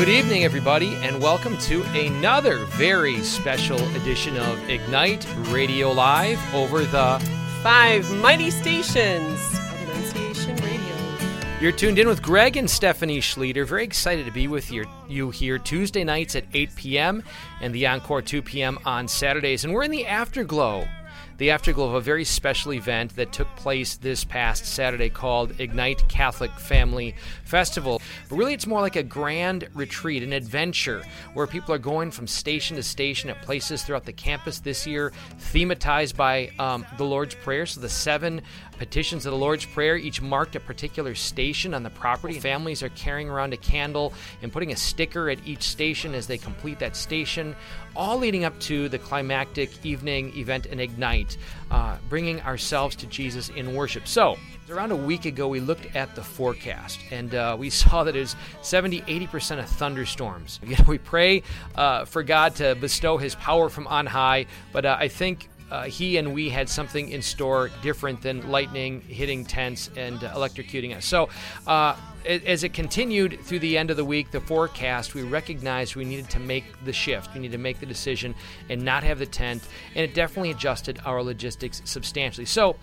Good evening, everybody, and welcome to another very special edition of Ignite Radio Live over the five mighty stations of Annunciation Radio. You're tuned in with Greg and Stephanie Schlueter. Very excited to be with you, you here Tuesday nights at 8 p.m. and the encore 2 p.m. on Saturdays. And we're in the afterglow the afterglow of a very special event that took place this past Saturday called Ignite Catholic Family Festival. But really, it's more like a grand retreat, an adventure where people are going from station to station at places throughout the campus this year, thematized by um, the Lord's Prayer. So the seven petitions of the Lord's Prayer each marked a particular station on the property. Families are carrying around a candle and putting a sticker at each station as they complete that station all leading up to the climactic evening event and Ignite, uh, bringing ourselves to Jesus in worship. So, around a week ago, we looked at the forecast and uh, we saw that it was 70 80% of thunderstorms. You know, we pray uh, for God to bestow His power from on high, but uh, I think uh, he and we had something in store different than lightning hitting tents and uh, electrocuting us. So, uh, as it continued through the end of the week, the forecast, we recognized we needed to make the shift. We needed to make the decision and not have the tent, and it definitely adjusted our logistics substantially. So,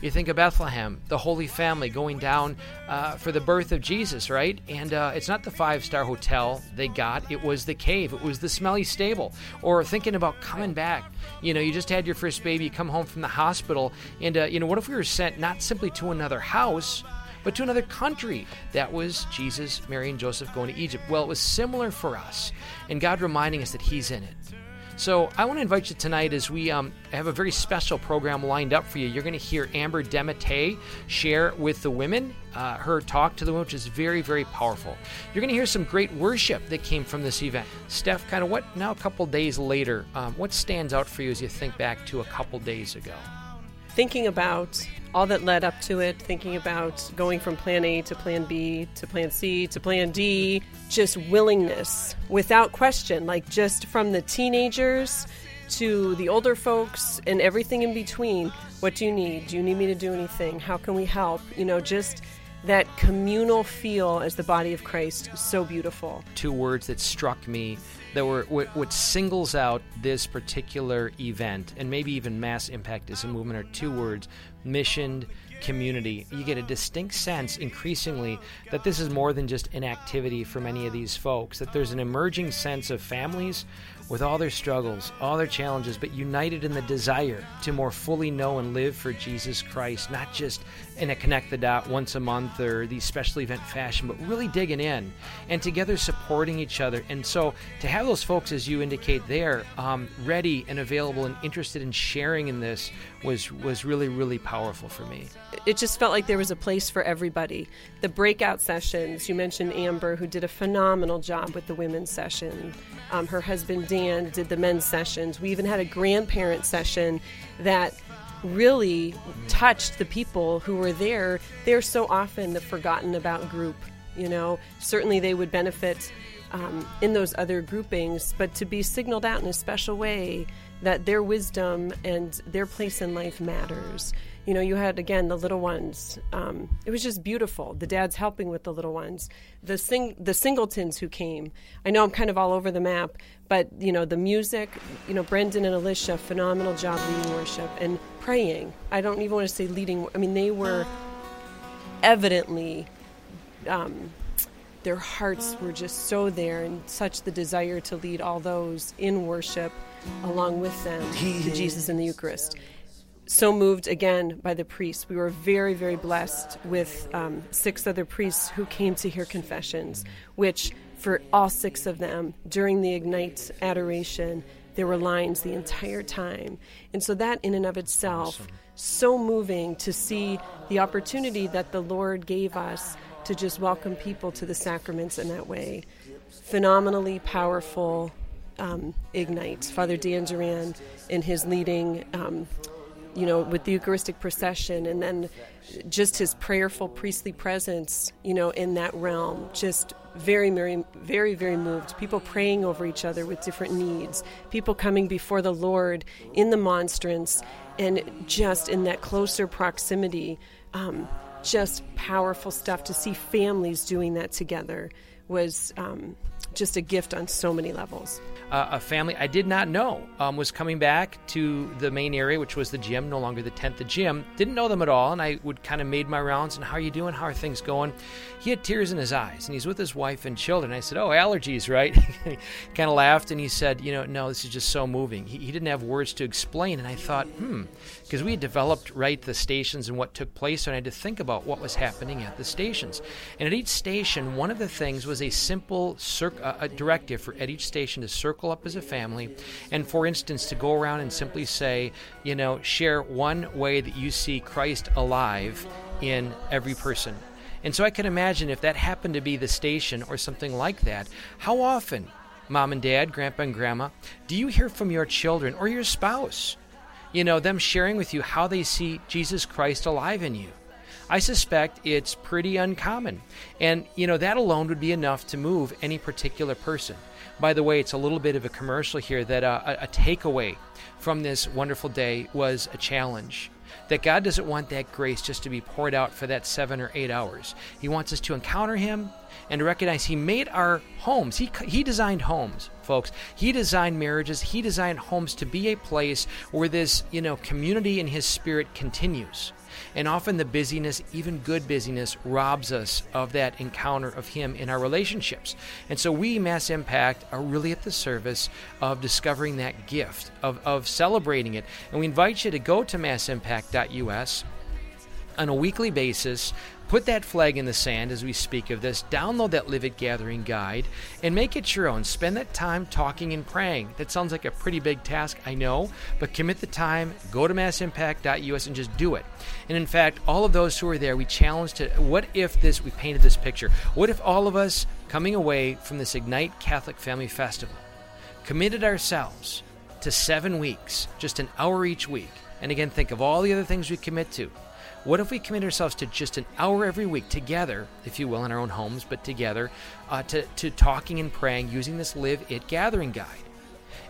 you think of Bethlehem, the Holy Family going down uh, for the birth of Jesus, right? And uh, it's not the five star hotel they got, it was the cave, it was the smelly stable. Or thinking about coming back. You know, you just had your first baby, you come home from the hospital, and, uh, you know, what if we were sent not simply to another house? but to another country. That was Jesus, Mary, and Joseph going to Egypt. Well, it was similar for us, and God reminding us that He's in it. So I want to invite you tonight as we um, have a very special program lined up for you. You're going to hear Amber Demate share with the women, uh, her talk to the women, which is very, very powerful. You're going to hear some great worship that came from this event. Steph, kind of what now, a couple days later, um, what stands out for you as you think back to a couple days ago? Thinking about all that led up to it, thinking about going from plan A to plan B to plan C to plan D, just willingness without question, like just from the teenagers to the older folks and everything in between. What do you need? Do you need me to do anything? How can we help? You know, just that communal feel as the body of Christ so beautiful. Two words that struck me that were what, singles out this particular event and maybe even mass impact as a movement are two words missioned community. You get a distinct sense increasingly that this is more than just inactivity for many of these folks, that there's an emerging sense of families with all their struggles, all their challenges, but united in the desire to more fully know and live for Jesus Christ, not just in a connect the dot once a month or these special event fashion, but really digging in and together supporting each other. And so to have those folks, as you indicate there, um, ready and available and interested in sharing in this was was really really powerful for me. It just felt like there was a place for everybody. The breakout sessions, you mentioned Amber, who did a phenomenal job with the women's session. Um, her husband Dan did the men's sessions. We even had a grandparent session that really touched the people who were there. They're so often the forgotten about group. You know, certainly they would benefit um, in those other groupings, but to be signaled out in a special way that their wisdom and their place in life matters. You know, you had again the little ones. Um, it was just beautiful. The dads helping with the little ones, the sing the singletons who came. I know I'm kind of all over the map, but you know the music. You know, Brendan and Alicia, phenomenal job leading worship and praying. I don't even want to say leading. I mean, they were evidently. Um, their hearts were just so there and such the desire to lead all those in worship along with them to Jesus in the Eucharist. So moved again by the priests. We were very, very blessed with um, six other priests who came to hear confessions, which for all six of them during the Ignite adoration, there were lines the entire time. And so that in and of itself, awesome. so moving to see the opportunity that the Lord gave us to just welcome people to the sacraments in that way. Phenomenally powerful um, Ignite. Father Dan Duran in his leading, um, you know, with the Eucharistic procession, and then just his prayerful priestly presence, you know, in that realm. Just very, very, very, very moved. People praying over each other with different needs. People coming before the Lord in the monstrance, and just in that closer proximity. Um, just powerful stuff to see families doing that together was um, just a gift on so many levels. Uh, a family I did not know um, was coming back to the main area, which was the gym, no longer the tent, the gym. Didn't know them at all, and I would kind of made my rounds and how are you doing? How are things going? He had tears in his eyes, and he's with his wife and children. I said, "Oh, allergies, right?" kind of laughed, and he said, "You know, no, this is just so moving." He, he didn't have words to explain, and I thought, hmm, because we had developed right the stations and what took place, and I had to think about what was happening at the stations. And at each station, one of the things was a simple circ- uh, a directive for at each station to circle up as a family, and for instance, to go around and simply say, you know, share one way that you see Christ alive in every person. And so I can imagine if that happened to be the station or something like that, how often, mom and dad, grandpa and grandma, do you hear from your children or your spouse? You know, them sharing with you how they see Jesus Christ alive in you. I suspect it's pretty uncommon. And, you know, that alone would be enough to move any particular person. By the way, it's a little bit of a commercial here that uh, a, a takeaway from this wonderful day was a challenge. That God doesn't want that grace just to be poured out for that seven or eight hours. He wants us to encounter Him and to recognize He made our homes. He, he designed homes, folks. He designed marriages. He designed homes to be a place where this, you know, community in His Spirit continues. And often the busyness, even good busyness, robs us of that encounter of Him in our relationships. And so we, Mass Impact, are really at the service of discovering that gift, of, of celebrating it. And we invite you to go to massimpact.us on a weekly basis Put that flag in the sand as we speak of this. Download that Live It Gathering guide and make it your own. Spend that time talking and praying. That sounds like a pretty big task, I know, but commit the time. Go to massimpact.us and just do it. And in fact, all of those who are there, we challenge to what if this, we painted this picture. What if all of us coming away from this Ignite Catholic Family Festival committed ourselves to seven weeks, just an hour each week? And again, think of all the other things we commit to what if we commit ourselves to just an hour every week together, if you will, in our own homes, but together, uh, to, to talking and praying using this Live It Gathering Guide?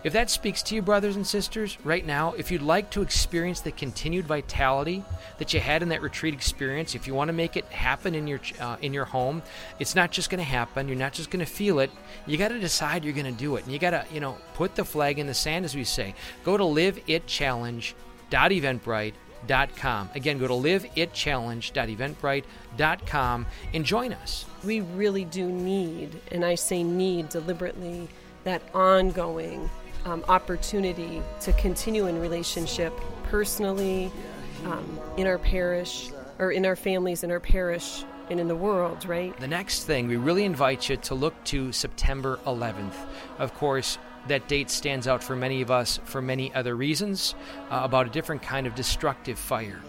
If that speaks to you, brothers and sisters, right now, if you'd like to experience the continued vitality that you had in that retreat experience, if you want to make it happen in your uh, in your home, it's not just going to happen. You're not just going to feel it. You got to decide you're going to do it, and you got to you know put the flag in the sand, as we say. Go to liveitchallenge.eventbrite liveitchallenge.com. Again, go to liveitchallenge.eventbrite.com and join us. We really do need, and I say need deliberately, that ongoing um, opportunity to continue in relationship personally, um, in our parish, or in our families, in our parish, and in the world, right? The next thing, we really invite you to look to September 11th. Of course, that date stands out for many of us for many other reasons uh, about a different kind of destructive fire.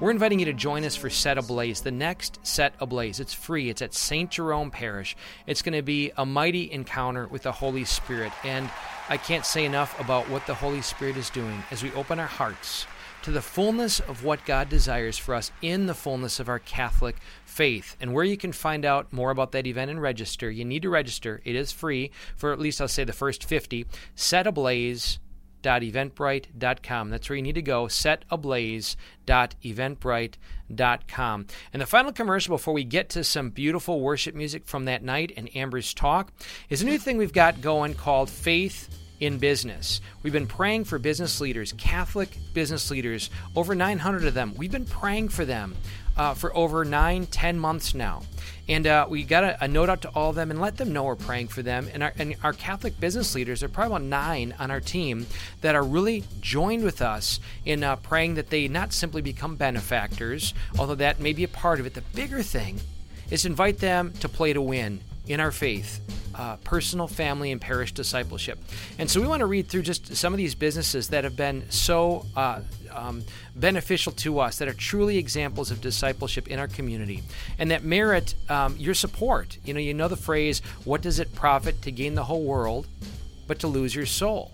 We're inviting you to join us for Set Ablaze, the next Set Ablaze. It's free, it's at St. Jerome Parish. It's going to be a mighty encounter with the Holy Spirit. And I can't say enough about what the Holy Spirit is doing as we open our hearts to the fullness of what God desires for us in the fullness of our Catholic faith. And where you can find out more about that event and register, you need to register. It is free for at least, I'll say, the first 50. Set ablaze Setablaze.eventbrite.com. That's where you need to go. Setablaze.eventbrite.com. And the final commercial before we get to some beautiful worship music from that night and Amber's talk is a new thing we've got going called Faith in business. We've been praying for business leaders, Catholic business leaders, over 900 of them. We've been praying for them uh, for over nine, ten months now. And uh, we got a, a, note out to all of them and let them know we're praying for them. And our, and our Catholic business leaders, there are probably about nine on our team that are really joined with us in uh, praying that they not simply become benefactors, although that may be a part of it. The bigger thing is invite them to play to win in our faith uh, personal, family, and parish discipleship. And so we want to read through just some of these businesses that have been so uh, um, beneficial to us, that are truly examples of discipleship in our community, and that merit um, your support. You know, you know the phrase, "What does it profit to gain the whole world, but to lose your soul?"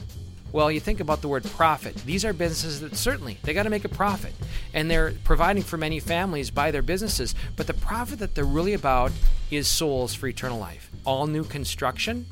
Well, you think about the word profit. These are businesses that certainly they got to make a profit, and they're providing for many families by their businesses. But the profit that they're really about is souls for eternal life. All new construction,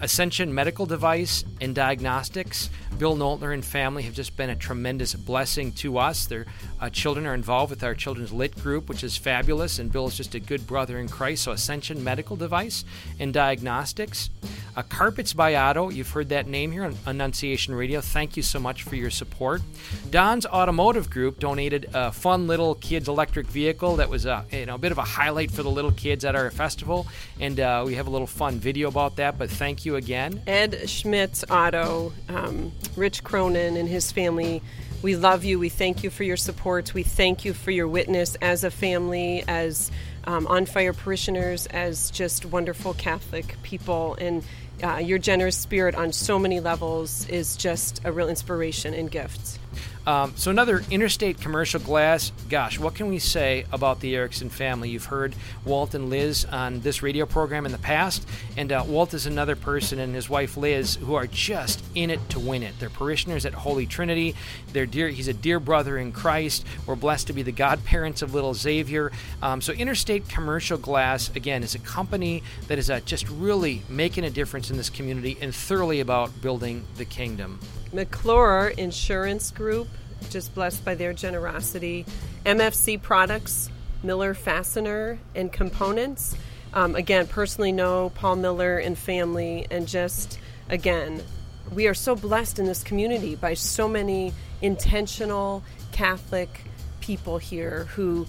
Ascension Medical Device and Diagnostics. Bill Noltner and family have just been a tremendous blessing to us. Their uh, children are involved with our children's lit group, which is fabulous, and Bill is just a good brother in Christ. So, Ascension Medical Device and Diagnostics. Uh, Carpets by Otto, you've heard that name here on Annunciation Radio. Thank you so much for your support. Don's Automotive Group donated a fun little kids electric vehicle that was a, you know, a bit of a highlight for the little kids at our festival, and uh, we have a little fun video about that. But thank you again. Ed Schmidt Auto, um, Rich Cronin and his family. We love you. We thank you for your support. We thank you for your witness as a family, as um, on fire parishioners, as just wonderful Catholic people. And uh, your generous spirit on so many levels is just a real inspiration and gift. Um, so another interstate commercial glass. Gosh, what can we say about the Erickson family? You've heard Walt and Liz on this radio program in the past, and uh, Walt is another person and his wife Liz who are just in it to win it. They're parishioners at Holy Trinity. They're dear. He's a dear brother in Christ. We're blessed to be the godparents of little Xavier. Um, so Interstate Commercial Glass again is a company that is uh, just really making a difference in this community and thoroughly about building the kingdom. McClure Insurance Group, just blessed by their generosity. MFC Products, Miller Fastener and Components. Um, again, personally know Paul Miller and family, and just again, we are so blessed in this community by so many intentional Catholic people here who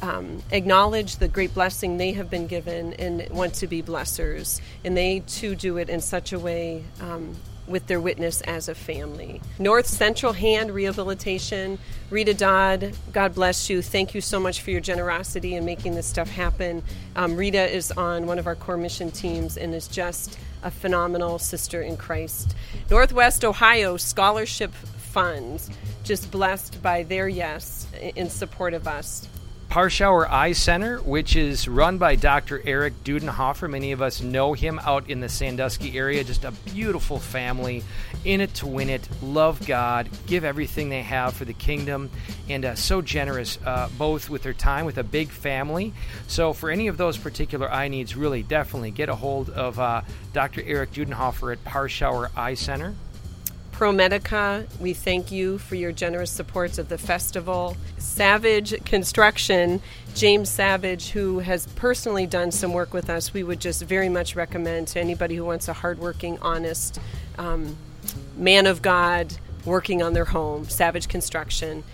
um, acknowledge the great blessing they have been given and want to be blessers. And they too do it in such a way um, with their witness as a family. North Central Hand Rehabilitation, Rita Dodd, God bless you. Thank you so much for your generosity in making this stuff happen. Um, Rita is on one of our core mission teams and is just a phenomenal sister in Christ. Northwest Ohio Scholarship Fund, just blessed by their yes in support of us. Parschauer Eye Center, which is run by Dr. Eric Dudenhofer. Many of us know him out in the Sandusky area. Just a beautiful family, in it to win it, love God, give everything they have for the kingdom, and uh, so generous, uh, both with their time, with a big family. So, for any of those particular eye needs, really definitely get a hold of uh, Dr. Eric Dudenhofer at Parschauer Eye Center. ProMedica, we thank you for your generous supports of the festival. Savage Construction, James Savage, who has personally done some work with us, we would just very much recommend to anybody who wants a hardworking, honest um, man of God working on their home, Savage Construction.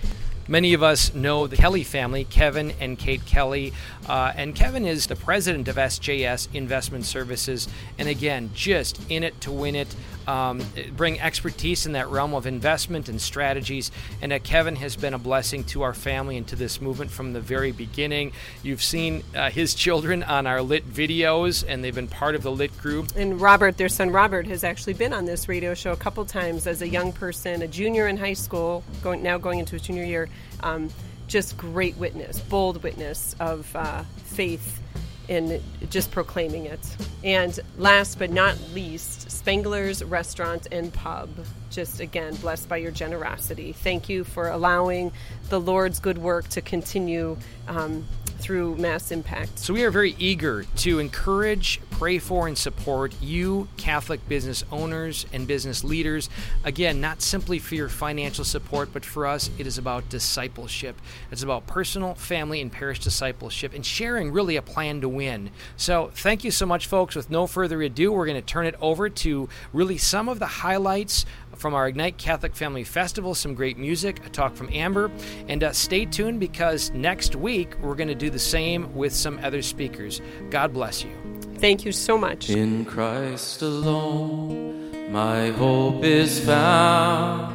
Many of us know the Kelly family, Kevin and Kate Kelly. Uh, and Kevin is the president of SJS Investment Services. And again, just in it to win it, um, bring expertise in that realm of investment and strategies. And uh, Kevin has been a blessing to our family and to this movement from the very beginning. You've seen uh, his children on our lit videos, and they've been part of the lit group. And Robert, their son Robert, has actually been on this radio show a couple times as a young person, a junior in high school, going now going into his junior year um, just great witness, bold witness of uh, faith in just proclaiming it. And last but not least, Spangler's Restaurant and Pub. Just again, blessed by your generosity. Thank you for allowing the Lord's good work to continue um, through Mass Impact. So, we are very eager to encourage, pray for, and support you, Catholic business owners and business leaders. Again, not simply for your financial support, but for us, it is about discipleship. It's about personal, family, and parish discipleship and sharing really a plan to win. So, thank you so much, folks. With no further ado, we're going to turn it over to really some of the highlights from our Ignite Catholic Family Festival, some great music, a talk from Amber. And uh, stay tuned because next week we're going to do the same with some other speakers. God bless you. Thank you so much. In Christ alone, my hope is found.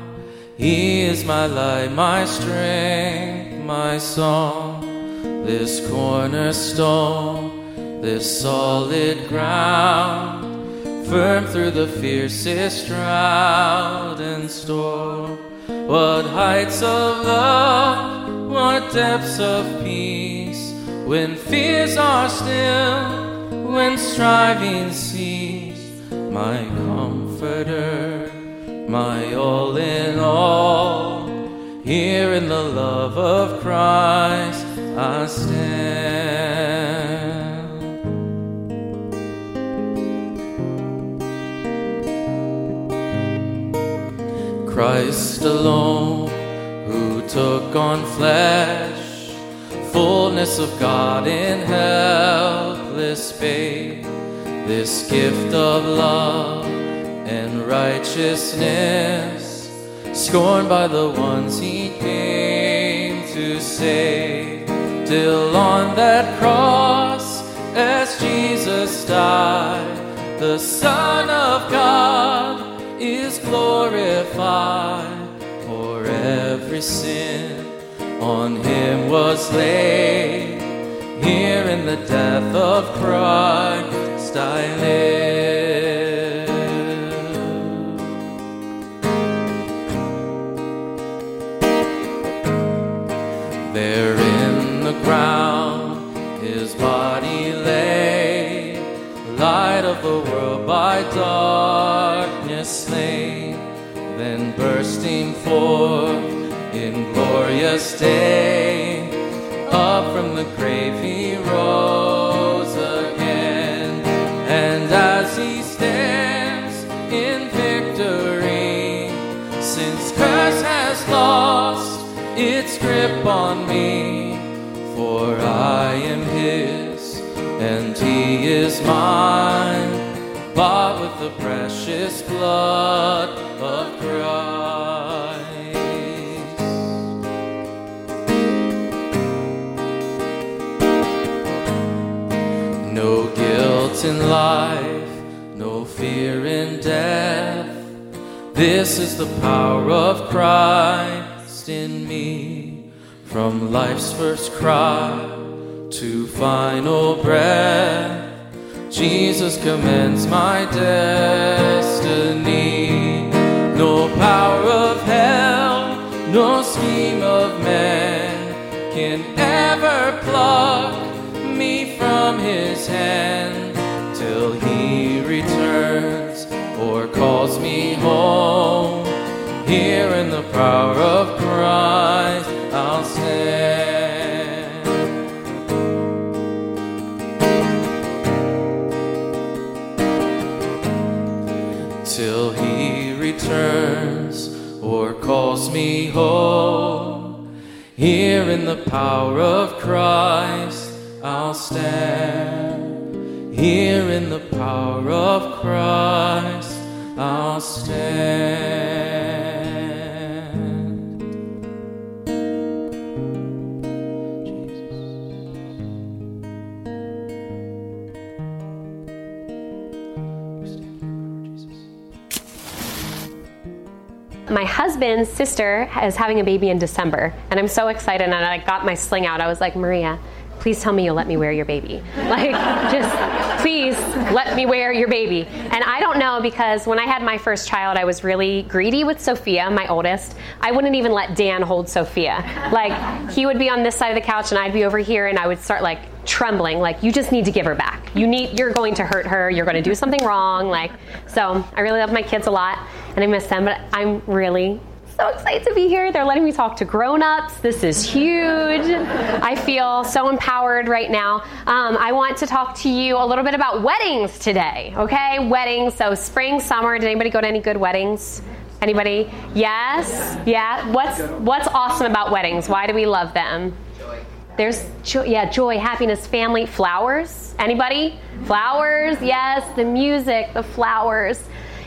He is my light, my strength, my song. This cornerstone, this solid ground firm through the fiercest drought and storm. What heights of love, what depths of peace, when fears are still, when striving cease. My comforter, my all in all, here in the love of Christ I stand. Christ alone, who took on flesh, fullness of God in helpless babe, this gift of love and righteousness, scorned by the ones he came to save, till on that cross, as Jesus died, the Son of God glorified, for every sin on him was laid. Here in the death of Christ I live. There in the ground his body lay, light of the world by then bursting forth in glorious day, up from the grave he rose again, and as he stands in victory, since curse has lost its grip on me, for I am his and he is mine, bought with the precious blood in life, no fear in death. This is the power of Christ in me, from life's first cry to final breath. Jesus commends my destiny. No power of hell, no scheme of man can Here in the power of Christ I'll stand. Here in the power of Christ I'll stand. My husband's sister is having a baby in December, and I'm so excited. And I got my sling out. I was like, Maria, please tell me you'll let me wear your baby. Like, just please let me wear your baby. And I don't know because when I had my first child, I was really greedy with Sophia, my oldest. I wouldn't even let Dan hold Sophia. Like, he would be on this side of the couch, and I'd be over here, and I would start like trembling like you just need to give her back. You need you're going to hurt her you're going to do something wrong like so i really love my kids a lot and i miss them but i'm really so excited to be here. They're letting me talk to grown-ups. This is huge. I feel so empowered right now. Um, i want to talk to you a little bit about weddings today okay? Weddings so spring summer did anybody go to any good weddings? Anybody? Yes? Yeah? What's what's awesome about weddings? Why do we love them there's joy, yeah, joy, happiness, family, flowers. Anybody? Flowers, yes, the music, the flowers.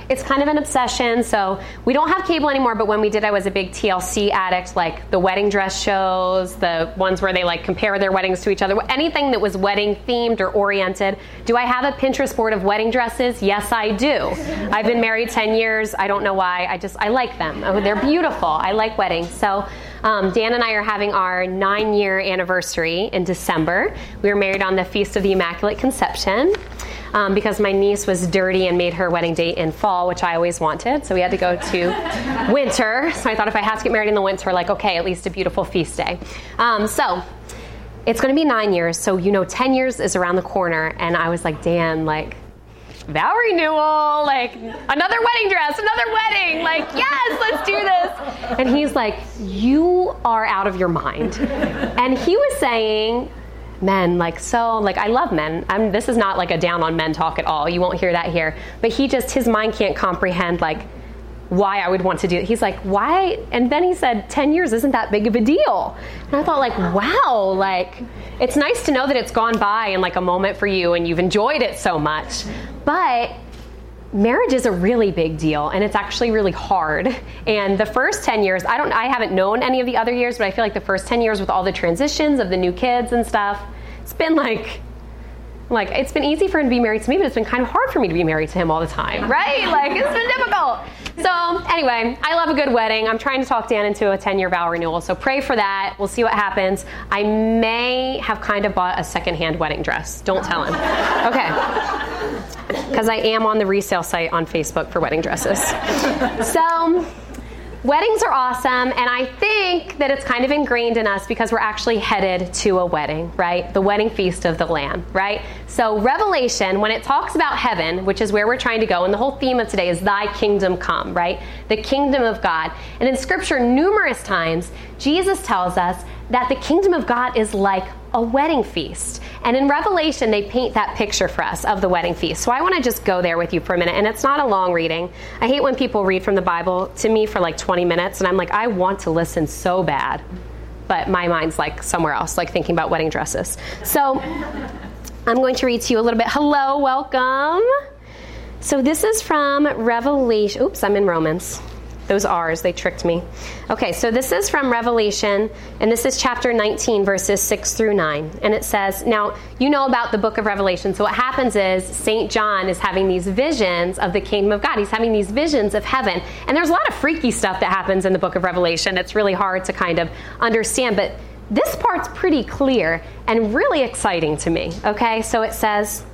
It's kind of an obsession. So we don't have cable anymore, but when we did, I was a big TLC addict, like the wedding dress shows, the ones where they like compare their weddings to each other, anything that was wedding themed or oriented. Do I have a Pinterest board of wedding dresses? Yes, I do. I've been married 10 years. I don't know why. I just, I like them. Oh, they're beautiful. I like weddings. So um, Dan and I are having our nine year anniversary in December. We were married on the Feast of the Immaculate Conception. Um, because my niece was dirty and made her wedding date in fall, which I always wanted. So we had to go to winter. So I thought if I had to get married in the winter, like, okay, at least a beautiful feast day. Um, so it's going to be nine years. So, you know, 10 years is around the corner. And I was like, Dan, like, vow renewal, like another wedding dress, another wedding, like, yes, let's do this. And he's like, You are out of your mind. And he was saying, Men, like, so, like, I love men. I'm, this is not like a down on men talk at all. You won't hear that here. But he just, his mind can't comprehend, like, why I would want to do it. He's like, why? And then he said, 10 years isn't that big of a deal. And I thought, like, wow, like, it's nice to know that it's gone by in like a moment for you and you've enjoyed it so much. But marriage is a really big deal and it's actually really hard and the first 10 years i don't i haven't known any of the other years but i feel like the first 10 years with all the transitions of the new kids and stuff it's been like like it's been easy for him to be married to me but it's been kind of hard for me to be married to him all the time. Right like it's been difficult. So anyway i love a good wedding. I'm trying to talk dan into a 10 year vow renewal so pray for that. We'll see what happens. I may have kind of bought a secondhand wedding dress. Don't tell him. Okay. Because I am on the resale site on Facebook for wedding dresses. so, weddings are awesome, and I think that it's kind of ingrained in us because we're actually headed to a wedding, right? The wedding feast of the Lamb, right? So, Revelation, when it talks about heaven, which is where we're trying to go, and the whole theme of today is Thy kingdom come, right? The kingdom of God. And in Scripture, numerous times, Jesus tells us that the kingdom of God is like a wedding feast. And in Revelation, they paint that picture for us of the wedding feast. So I want to just go there with you for a minute. And it's not a long reading. I hate when people read from the Bible to me for like 20 minutes, and I'm like, I want to listen so bad. But my mind's like somewhere else, like thinking about wedding dresses. So I'm going to read to you a little bit. Hello, welcome. So this is from Revelation. Oops, I'm in Romans those R's, they tricked me. Okay, so this is from Revelation, and this is chapter 19, verses 6 through 9. And it says, Now, you know about the book of Revelation. So what happens is St. John is having these visions of the kingdom of God. He's having these visions of heaven. And there's a lot of freaky stuff that happens in the book of Revelation. It's really hard to kind of understand, but this part's pretty clear and really exciting to me. Okay, so it says,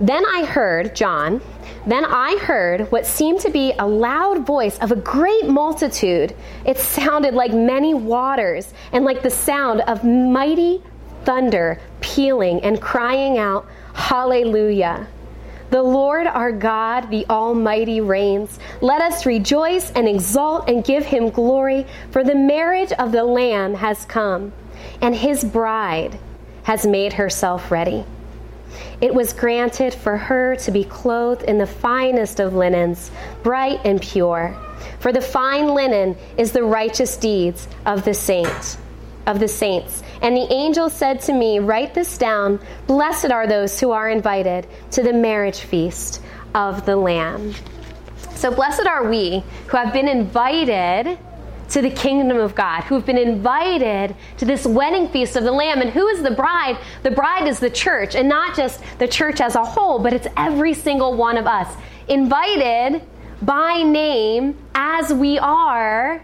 Then I heard, John, then I heard what seemed to be a loud voice of a great multitude. It sounded like many waters and like the sound of mighty thunder pealing and crying out, Hallelujah. The Lord our God, the Almighty, reigns. Let us rejoice and exult and give him glory, for the marriage of the Lamb has come, and his bride has made herself ready. It was granted for her to be clothed in the finest of linens, bright and pure. For the fine linen is the righteous deeds of the saints. Of the saints. And the angel said to me, Write this down. Blessed are those who are invited to the marriage feast of the Lamb. So blessed are we who have been invited to the kingdom of God, who have been invited to this wedding feast of the Lamb. And who is the bride? The bride is the church, and not just the church as a whole, but it's every single one of us. Invited by name as we are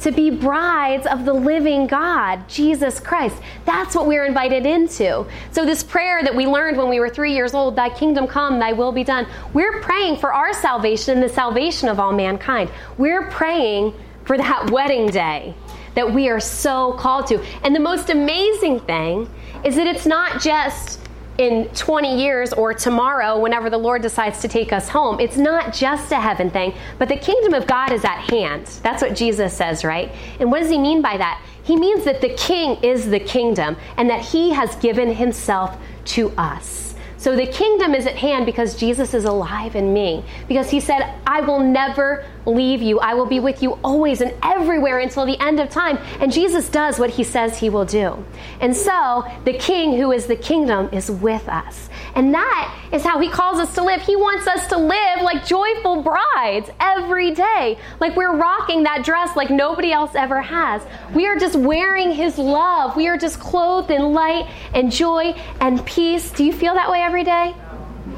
to be brides of the living God, Jesus Christ. That's what we're invited into. So, this prayer that we learned when we were three years old, Thy kingdom come, Thy will be done, we're praying for our salvation and the salvation of all mankind. We're praying for that wedding day that we are so called to. And the most amazing thing is that it's not just in 20 years or tomorrow, whenever the Lord decides to take us home. It's not just a heaven thing, but the kingdom of God is at hand. That's what Jesus says, right? And what does he mean by that? He means that the king is the kingdom and that he has given himself to us. So the kingdom is at hand because Jesus is alive in me. Because he said, I will never leave you. I will be with you always and everywhere until the end of time. And Jesus does what he says he will do. And so the king who is the kingdom is with us. And that is how he calls us to live. He wants us to live like joyful brides every day. Like we're rocking that dress like nobody else ever has. We are just wearing his love. We are just clothed in light and joy and peace. Do you feel that way every day?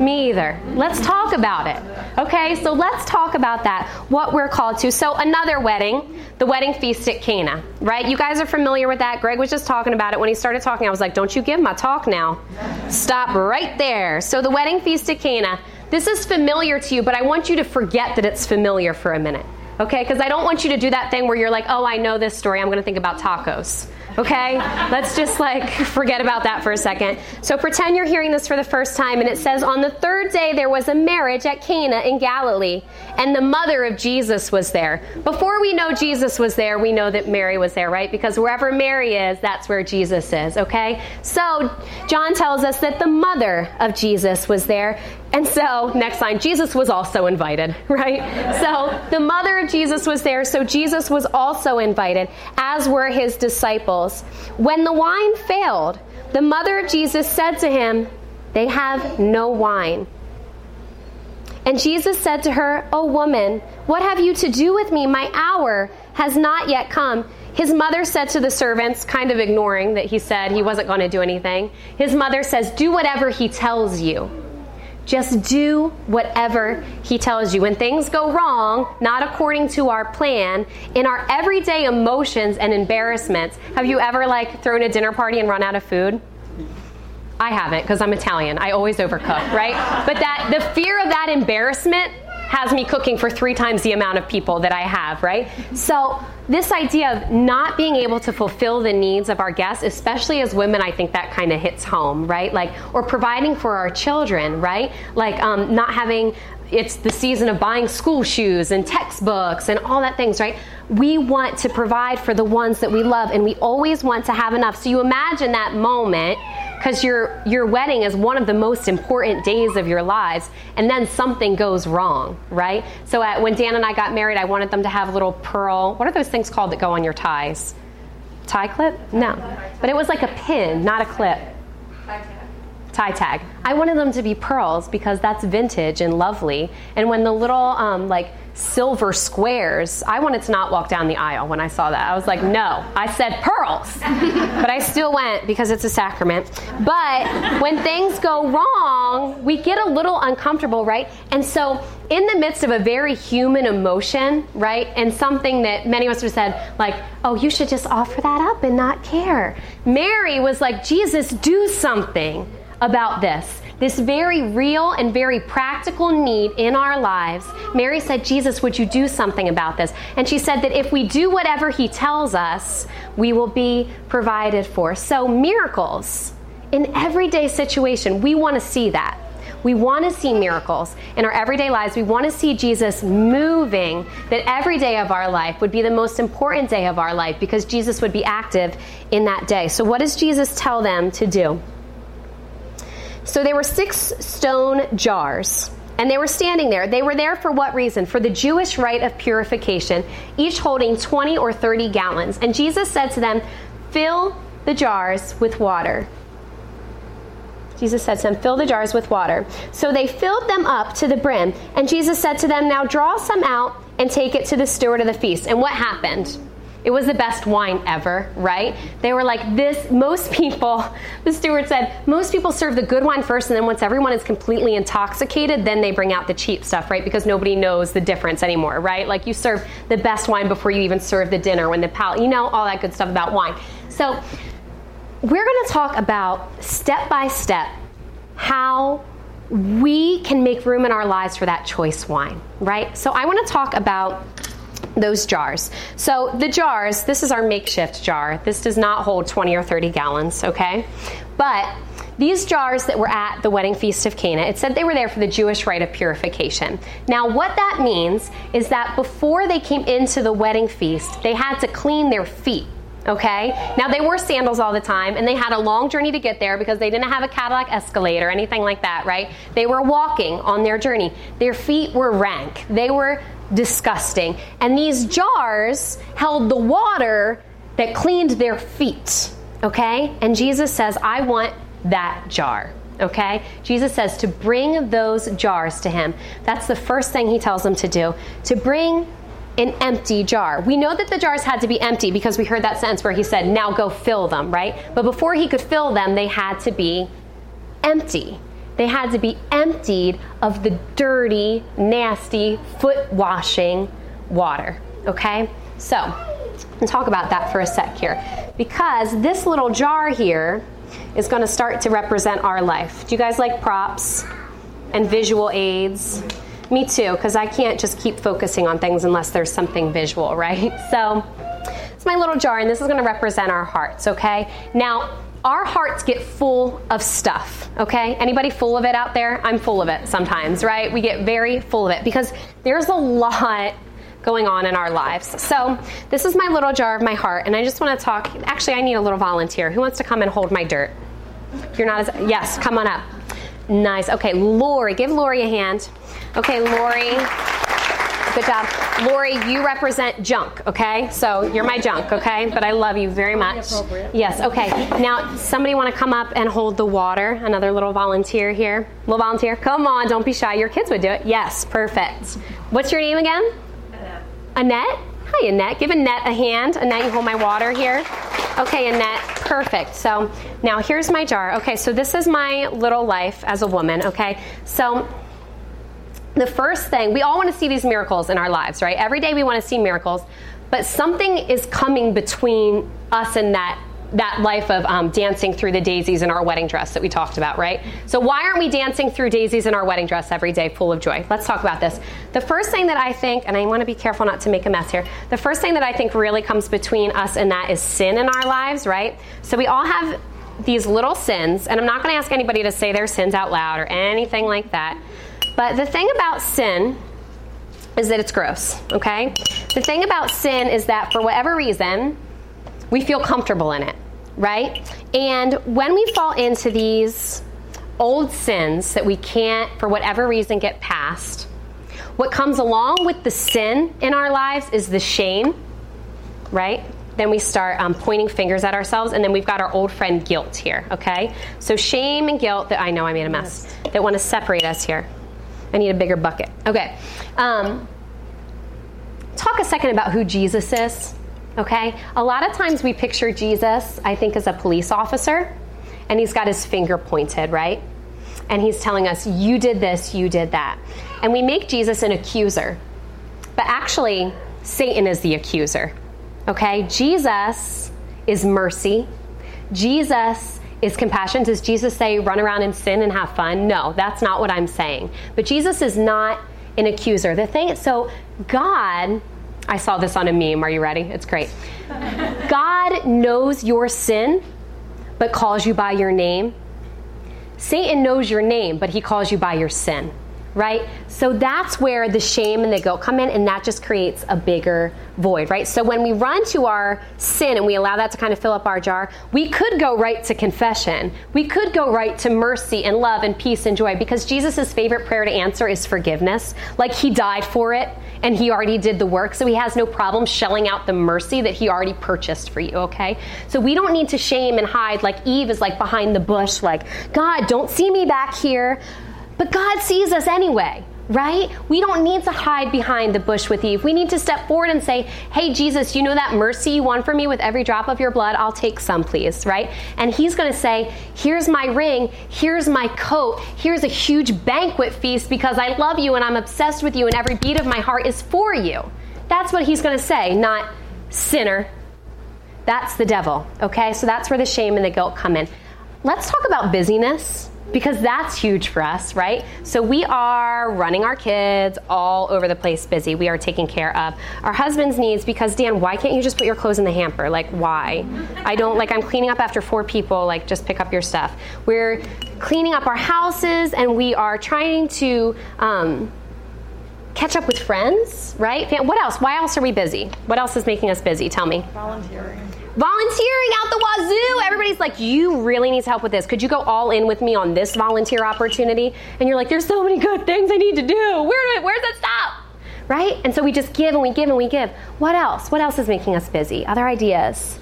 Me either. Let's talk about it. Okay, so let's talk about that, what we're called to. So, another wedding, the wedding feast at Cana, right? You guys are familiar with that. Greg was just talking about it. When he started talking, I was like, don't you give my talk now. Stop right there. So, the wedding feast at Cana, this is familiar to you, but I want you to forget that it's familiar for a minute. Okay, because I don't want you to do that thing where you're like, oh, I know this story. I'm going to think about tacos. Okay? Let's just like forget about that for a second. So pretend you're hearing this for the first time, and it says, On the third day there was a marriage at Cana in Galilee, and the mother of Jesus was there. Before we know Jesus was there, we know that Mary was there, right? Because wherever Mary is, that's where Jesus is, okay? So John tells us that the mother of Jesus was there. And so, next line, Jesus was also invited, right? So, the mother of Jesus was there, so Jesus was also invited, as were his disciples. When the wine failed, the mother of Jesus said to him, They have no wine. And Jesus said to her, O woman, what have you to do with me? My hour has not yet come. His mother said to the servants, kind of ignoring that he said he wasn't going to do anything, his mother says, Do whatever he tells you. Just do whatever he tells you. When things go wrong, not according to our plan, in our everyday emotions and embarrassments, have you ever like thrown a dinner party and run out of food? I haven't because I'm Italian. I always overcook, right? But that the fear of that embarrassment has me cooking for three times the amount of people that I have, right? So, this idea of not being able to fulfill the needs of our guests, especially as women, I think that kind of hits home, right? Like, or providing for our children, right? Like, um, not having it's the season of buying school shoes and textbooks and all that things, right? We want to provide for the ones that we love and we always want to have enough. So you imagine that moment because your your wedding is one of the most important days of your lives and then something goes wrong, right? So at, when Dan and I got married, I wanted them to have a little pearl. What are those things called that go on your ties? Tie clip? No. But it was like a pin, not a clip tie tag. I wanted them to be pearls because that's vintage and lovely. And when the little um, like silver squares, I wanted to not walk down the aisle when I saw that. I was like, no. I said pearls, but I still went because it's a sacrament. But when things go wrong, we get a little uncomfortable, right? And so in the midst of a very human emotion, right, and something that many of us have said, like, oh, you should just offer that up and not care. Mary was like, Jesus, do something about this. This very real and very practical need in our lives. Mary said, Jesus, would you do something about this? And she said that if we do whatever he tells us, we will be provided for. So, miracles in everyday situation, we want to see that. We want to see miracles in our everyday lives. We want to see Jesus moving, that every day of our life would be the most important day of our life because Jesus would be active in that day. So, what does Jesus tell them to do? So there were six stone jars. And they were standing there. They were there for what reason? For the Jewish rite of purification, each holding 20 or 30 gallons. And Jesus said to them, Fill the jars with water. Jesus said to them, Fill the jars with water. So they filled them up to the brim. And Jesus said to them, Now draw some out and take it to the steward of the feast. And what happened? It was the best wine ever, right? They were like, this, most people, the steward said, most people serve the good wine first, and then once everyone is completely intoxicated, then they bring out the cheap stuff, right? Because nobody knows the difference anymore, right? Like you serve the best wine before you even serve the dinner when the pal, you know, all that good stuff about wine. So we're going to talk about step by step how we can make room in our lives for that choice wine, right? So I want to talk about those jars. So the jars, this is our makeshift jar. This does not hold 20 or 30 gallons, okay? But these jars that were at the wedding feast of Cana, it said they were there for the Jewish rite of purification. Now, what that means is that before they came into the wedding feast, they had to clean their feet. Okay? Now they wore sandals all the time and they had a long journey to get there because they didn't have a Cadillac Escalade or anything like that, right? They were walking on their journey. Their feet were rank. They were disgusting. And these jars held the water that cleaned their feet. Okay? And Jesus says, I want that jar. Okay? Jesus says to bring those jars to him. That's the first thing he tells them to do. To bring an empty jar. We know that the jars had to be empty because we heard that sentence where he said, Now go fill them, right? But before he could fill them, they had to be empty. They had to be emptied of the dirty, nasty, foot washing water. Okay? So, let's talk about that for a sec here. Because this little jar here is going to start to represent our life. Do you guys like props and visual aids? Me too, because I can't just keep focusing on things unless there's something visual, right? So, it's my little jar, and this is going to represent our hearts, okay? Now, our hearts get full of stuff, okay? Anybody full of it out there? I'm full of it sometimes, right? We get very full of it because there's a lot going on in our lives. So, this is my little jar of my heart, and I just want to talk. Actually, I need a little volunteer. Who wants to come and hold my dirt? You're not as, yes, come on up. Nice. Okay, Lori, give Lori a hand. Okay, Lori. Good job. Lori, you represent junk, okay? So you're my junk, okay? But I love you very much. Yes, okay. Now, somebody want to come up and hold the water? Another little volunteer here. Little volunteer. Come on, don't be shy. Your kids would do it. Yes, perfect. What's your name again? Annette. Annette? Hi, Annette. Give Annette a hand. Annette, you hold my water here. Okay, Annette, perfect. So now here's my jar. Okay, so this is my little life as a woman, okay? So the first thing, we all want to see these miracles in our lives, right? Every day we want to see miracles, but something is coming between us and that that life of um, dancing through the daisies in our wedding dress that we talked about, right? So, why aren't we dancing through daisies in our wedding dress every day full of joy? Let's talk about this. The first thing that I think, and I want to be careful not to make a mess here, the first thing that I think really comes between us and that is sin in our lives, right? So, we all have these little sins, and I'm not going to ask anybody to say their sins out loud or anything like that. But the thing about sin is that it's gross, okay? The thing about sin is that for whatever reason, we feel comfortable in it, right? And when we fall into these old sins that we can't, for whatever reason, get past, what comes along with the sin in our lives is the shame, right? Then we start um, pointing fingers at ourselves, and then we've got our old friend guilt here, okay? So shame and guilt that I know I made a mess that want to separate us here. I need a bigger bucket. Okay. Um, talk a second about who Jesus is. Okay? A lot of times we picture Jesus, I think, as a police officer, and he's got his finger pointed, right? And he's telling us, you did this, you did that. And we make Jesus an accuser. But actually, Satan is the accuser. Okay? Jesus is mercy. Jesus is compassion. Does Jesus say run around and sin and have fun? No, that's not what I'm saying. But Jesus is not an accuser. The thing so God I saw this on a meme. Are you ready? It's great. God knows your sin, but calls you by your name. Satan knows your name, but he calls you by your sin right? So that's where the shame and the guilt come in, and that just creates a bigger void, right? So when we run to our sin and we allow that to kind of fill up our jar, we could go right to confession. We could go right to mercy and love and peace and joy because Jesus' favorite prayer to answer is forgiveness. Like he died for it and he already did the work, so he has no problem shelling out the mercy that he already purchased for you, okay? So we don't need to shame and hide like Eve is like behind the bush, like, God, don't see me back here. But God sees us anyway, right? We don't need to hide behind the bush with Eve. We need to step forward and say, Hey, Jesus, you know that mercy you won for me with every drop of your blood? I'll take some, please, right? And He's going to say, Here's my ring, here's my coat, here's a huge banquet feast because I love you and I'm obsessed with you and every beat of my heart is for you. That's what He's going to say, not sinner. That's the devil, okay? So that's where the shame and the guilt come in. Let's talk about busyness because that's huge for us, right? So we are running our kids all over the place busy. We are taking care of our husband's needs because Dan, why can't you just put your clothes in the hamper? Like why? I don't like I'm cleaning up after four people, like just pick up your stuff. We're cleaning up our houses and we are trying to um, catch up with friends, right? What else? Why else are we busy? What else is making us busy? Tell me. Volunteering volunteering out the wazoo. Everybody's like, you really need help with this. Could you go all in with me on this volunteer opportunity? And you're like, there's so many good things I need to do. Where, where's it stop? Right? And so we just give and we give and we give. What else? What else is making us busy? Other ideas?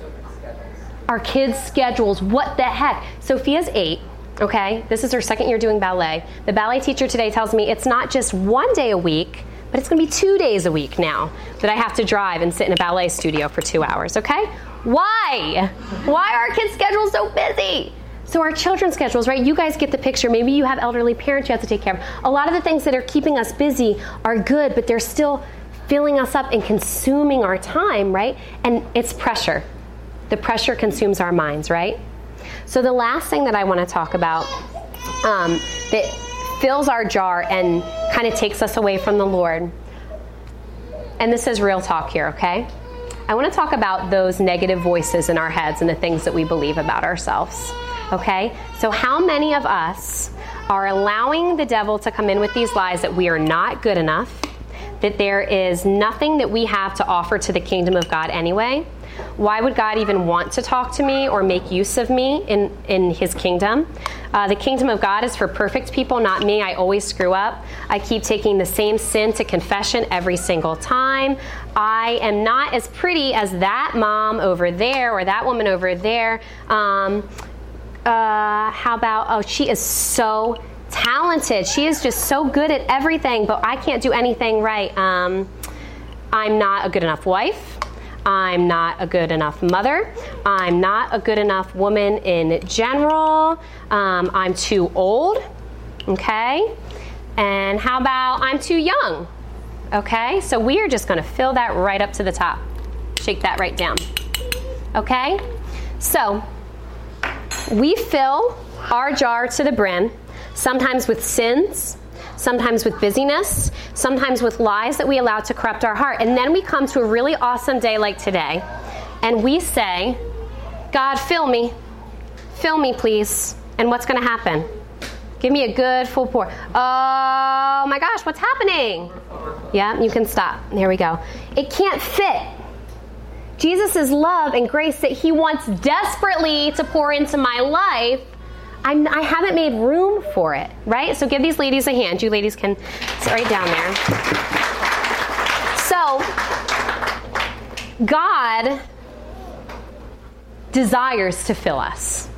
Our kids' schedules. What the heck? Sophia's eight. Okay, this is her second year doing ballet. The ballet teacher today tells me it's not just one day a week, but it's gonna be two days a week now that I have to drive and sit in a ballet studio for two hours, okay? Why? Why are our kids' schedules so busy? So our children's schedules, right? You guys get the picture. Maybe you have elderly parents you have to take care of. A lot of the things that are keeping us busy are good, but they're still filling us up and consuming our time, right? And it's pressure. The pressure consumes our minds, right? So the last thing that I want to talk about um, that fills our jar and kind of takes us away from the Lord, and this is real talk here, okay? I want to talk about those negative voices in our heads and the things that we believe about ourselves. Okay? So, how many of us are allowing the devil to come in with these lies that we are not good enough, that there is nothing that we have to offer to the kingdom of God anyway? Why would God even want to talk to me or make use of me in, in His kingdom? Uh, the kingdom of God is for perfect people, not me. I always screw up. I keep taking the same sin to confession every single time. I am not as pretty as that mom over there or that woman over there. Um, uh, how about, oh, she is so talented. She is just so good at everything, but I can't do anything right. Um, I'm not a good enough wife. I'm not a good enough mother. I'm not a good enough woman in general. Um, I'm too old. Okay? And how about I'm too young? Okay? So we are just going to fill that right up to the top. Shake that right down. Okay? So we fill our jar to the brim, sometimes with sins, sometimes with busyness, sometimes with lies that we allow to corrupt our heart. And then we come to a really awesome day like today, and we say, God, fill me. Fill me, please. And what's going to happen? Give me a good full pour. Oh my gosh, what's happening? Yeah, you can stop. There we go. It can't fit. Jesus' love and grace that He wants desperately to pour into my life I'm, I have not made room for it, right? So give these ladies a hand. You ladies can sit right down there. So, God desires to fill us.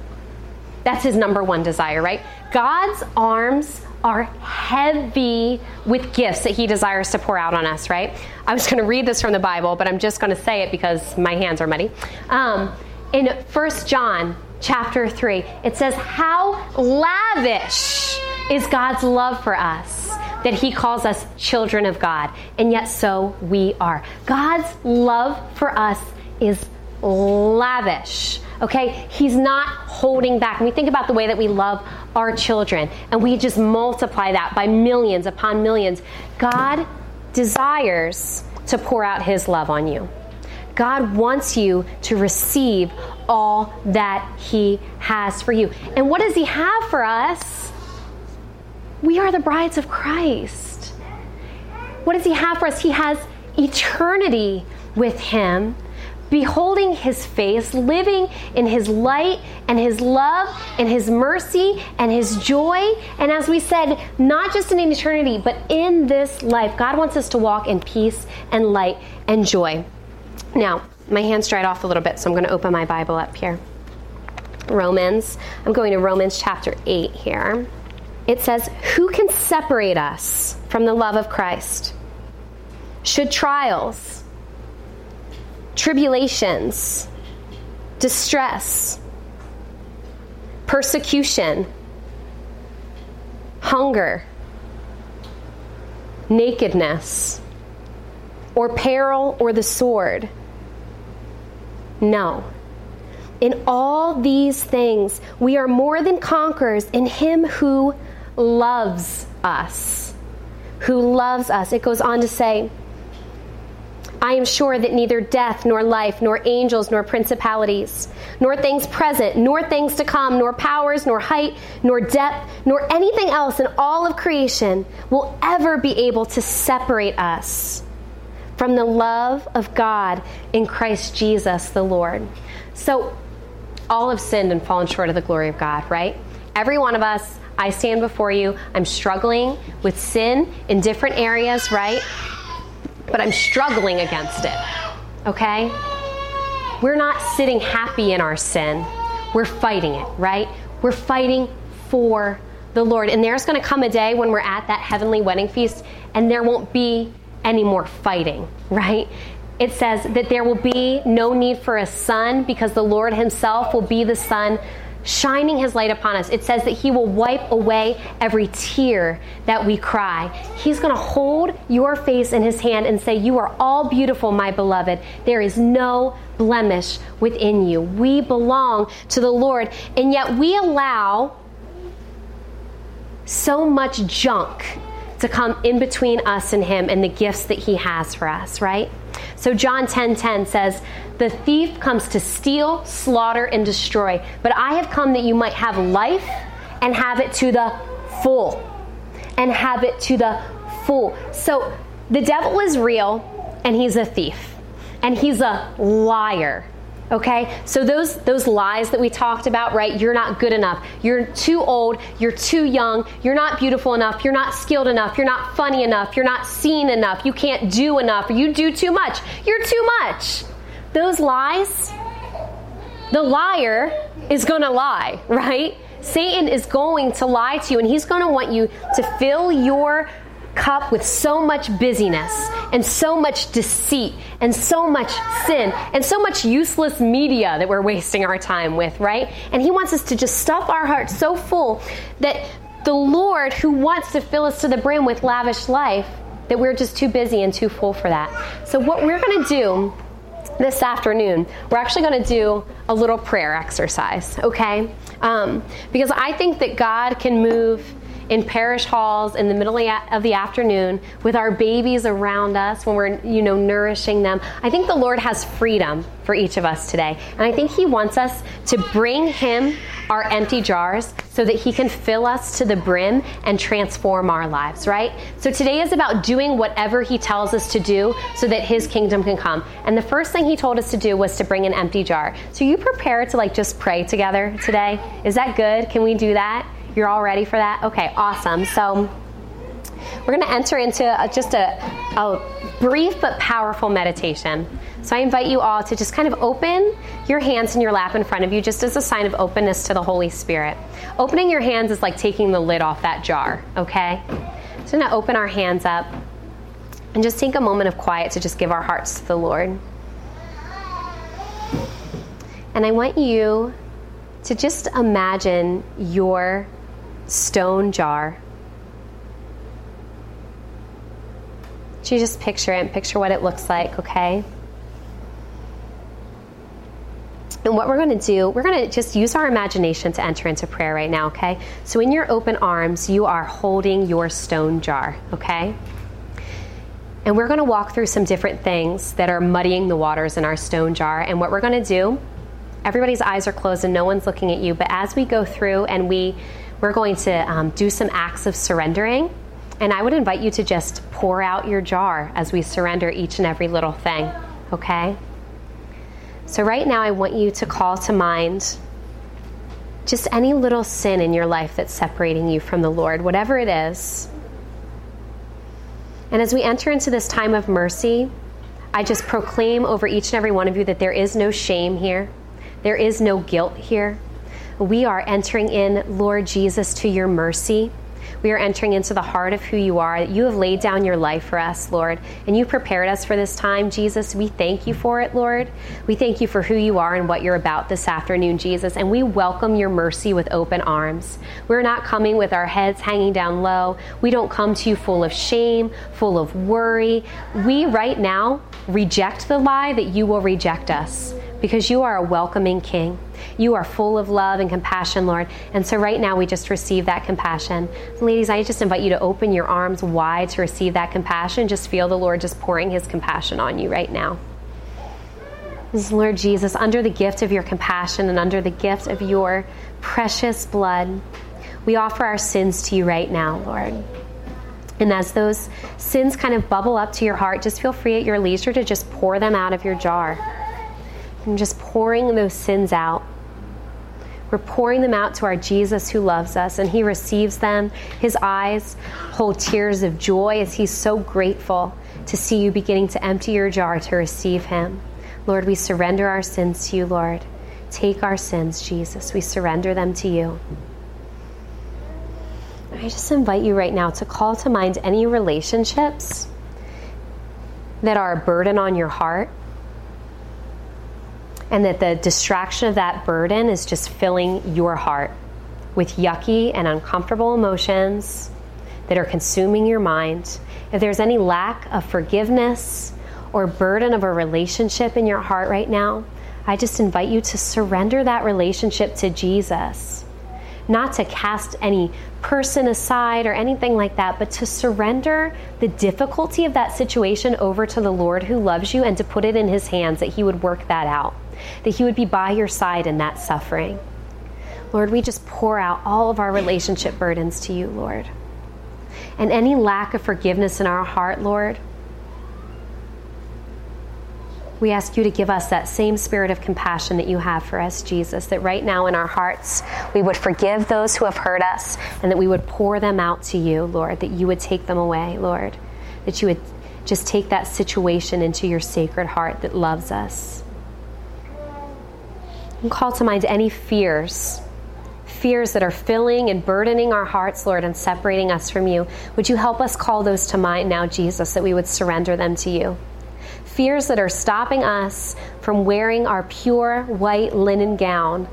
That's his number one desire, right? God's arms are heavy with gifts that he desires to pour out on us, right? I was going to read this from the Bible, but I'm just going to say it because my hands are muddy. Um, in First John chapter 3, it says, How lavish is God's love for us that He calls us children of God, and yet so we are. God's love for us is lavish. Okay? He's not holding back. And we think about the way that we love our children, and we just multiply that by millions upon millions. God desires to pour out His love on you. God wants you to receive all that He has for you. And what does He have for us? We are the brides of Christ. What does He have for us? He has eternity with Him, beholding His face, living in His light and His love and His mercy and His joy. And as we said, not just in eternity, but in this life, God wants us to walk in peace and light and joy. Now, my hands dried off a little bit, so I'm going to open my Bible up here. Romans. I'm going to Romans chapter 8 here. It says, Who can separate us from the love of Christ? Should trials, tribulations, distress, persecution, hunger, nakedness, or peril or the sword? No. In all these things, we are more than conquerors in Him who loves us. Who loves us. It goes on to say, I am sure that neither death, nor life, nor angels, nor principalities, nor things present, nor things to come, nor powers, nor height, nor depth, nor anything else in all of creation will ever be able to separate us from the love of God in Christ Jesus the Lord. So, all have sinned and fallen short of the glory of God, right? Every one of us, I stand before you. I'm struggling with sin in different areas, right? But I'm struggling against it, okay? We're not sitting happy in our sin. We're fighting it, right? We're fighting for the Lord. And there's going to come a day when we're at that heavenly wedding feast and there won't be any more fighting, right? It says that there will be no need for a sun because the Lord Himself will be the sun shining his light upon us. It says that he will wipe away every tear that we cry. He's going to hold your face in his hand and say, You are all beautiful, my beloved. There is no blemish within you. We belong to the Lord, and yet we allow so much junk to come in between us and him and the gifts that he has for us, right? So John 10:10 10, 10 says, "The thief comes to steal, slaughter and destroy, but I have come that you might have life and have it to the full." And have it to the full. So the devil is real and he's a thief. And he's a liar. Okay? So those those lies that we talked about, right? You're not good enough. You're too old, you're too young, you're not beautiful enough, you're not skilled enough, you're not funny enough, you're not seen enough, you can't do enough, you do too much. You're too much. Those lies the liar is going to lie, right? Satan is going to lie to you and he's going to want you to fill your cup with so much busyness and so much deceit and so much sin and so much useless media that we're wasting our time with, right? And He wants us to just stuff our hearts so full that the Lord, who wants to fill us to the brim with lavish life, that we're just too busy and too full for that. So, what we're going to do this afternoon, we're actually going to do a little prayer exercise, okay? Um, because I think that God can move in parish halls in the middle of the afternoon with our babies around us when we're, you know, nourishing them. I think the Lord has freedom for each of us today. And I think He wants us to bring Him our empty jars so that He can fill us to the brim and transform our lives, right? So today is about doing whatever He tells us to do so that His kingdom can come. And the first thing He told us to do was to bring an empty jar. So you prepared to like just pray together today? Is that good? Can we do that? You're all ready for that? Okay, awesome. So we're going to enter into a, just a, a brief but powerful meditation. So I invite you all to just kind of open your hands in your lap in front of you just as a sign of openness to the Holy Spirit. Opening your hands is like taking the lid off that jar, okay? So we're going to open our hands up and just take a moment of quiet to just give our hearts to the Lord. And I want you to just imagine your stone jar. You just picture it and picture what it looks like, okay? And what we're going to do, we're going to just use our imagination to enter into prayer right now, okay? So in your open arms, you are holding your stone jar, okay? And we're going to walk through some different things that are muddying the waters in our stone jar. And what we're going to do, everybody's eyes are closed and no one's looking at you, but as we go through and we we're going to um, do some acts of surrendering. And I would invite you to just pour out your jar as we surrender each and every little thing, okay? So, right now, I want you to call to mind just any little sin in your life that's separating you from the Lord, whatever it is. And as we enter into this time of mercy, I just proclaim over each and every one of you that there is no shame here, there is no guilt here we are entering in, Lord Jesus, to your mercy. We are entering into the heart of who you are. You have laid down your life for us, Lord, and you prepared us for this time, Jesus. We thank you for it, Lord. We thank you for who you are and what you're about this afternoon, Jesus, and we welcome your mercy with open arms. We're not coming with our heads hanging down low. We don't come to you full of shame, full of worry. We right now reject the lie that you will reject us because you are a welcoming King. You are full of love and compassion, Lord. And so right now we just receive that compassion. Ladies, I just invite you to open your arms wide to receive that compassion. Just feel the Lord just pouring his compassion on you right now. Lord Jesus, under the gift of your compassion and under the gift of your precious blood, we offer our sins to you right now, Lord. And as those sins kind of bubble up to your heart, just feel free at your leisure to just pour them out of your jar. And just pouring those sins out. We're pouring them out to our Jesus who loves us, and He receives them. His eyes hold tears of joy as He's so grateful to see you beginning to empty your jar to receive Him. Lord, we surrender our sins to you, Lord. Take our sins, Jesus. We surrender them to you. I just invite you right now to call to mind any relationships that are a burden on your heart and that the distraction of that burden is just filling your heart with yucky and uncomfortable emotions that are consuming your mind. If there's any lack of forgiveness or burden of a relationship in your heart right now, I just invite you to surrender that relationship to Jesus not to cast any person aside or anything like that, but to surrender the difficulty of that situation over to the Lord who loves you and to put it in His hands that He would work that out, that He would be by your side in that suffering. Lord, we just pour out all of our relationship burdens to you, Lord. And any lack of forgiveness in our heart, Lord, we ask you to give us that same spirit of compassion that you have for us, Jesus, that right now in our hearts we would forgive those who have hurt us and that we would pour them out to you, Lord, that you would take them away, Lord, that you would just take that situation into your sacred heart that loves us. And call to mind any fears fears that are filling and burdening our hearts, Lord, and separating us from you. Would you help us call those to mind now, Jesus, that we would surrender them to you? fears that are stopping us from wearing our pure white linen gown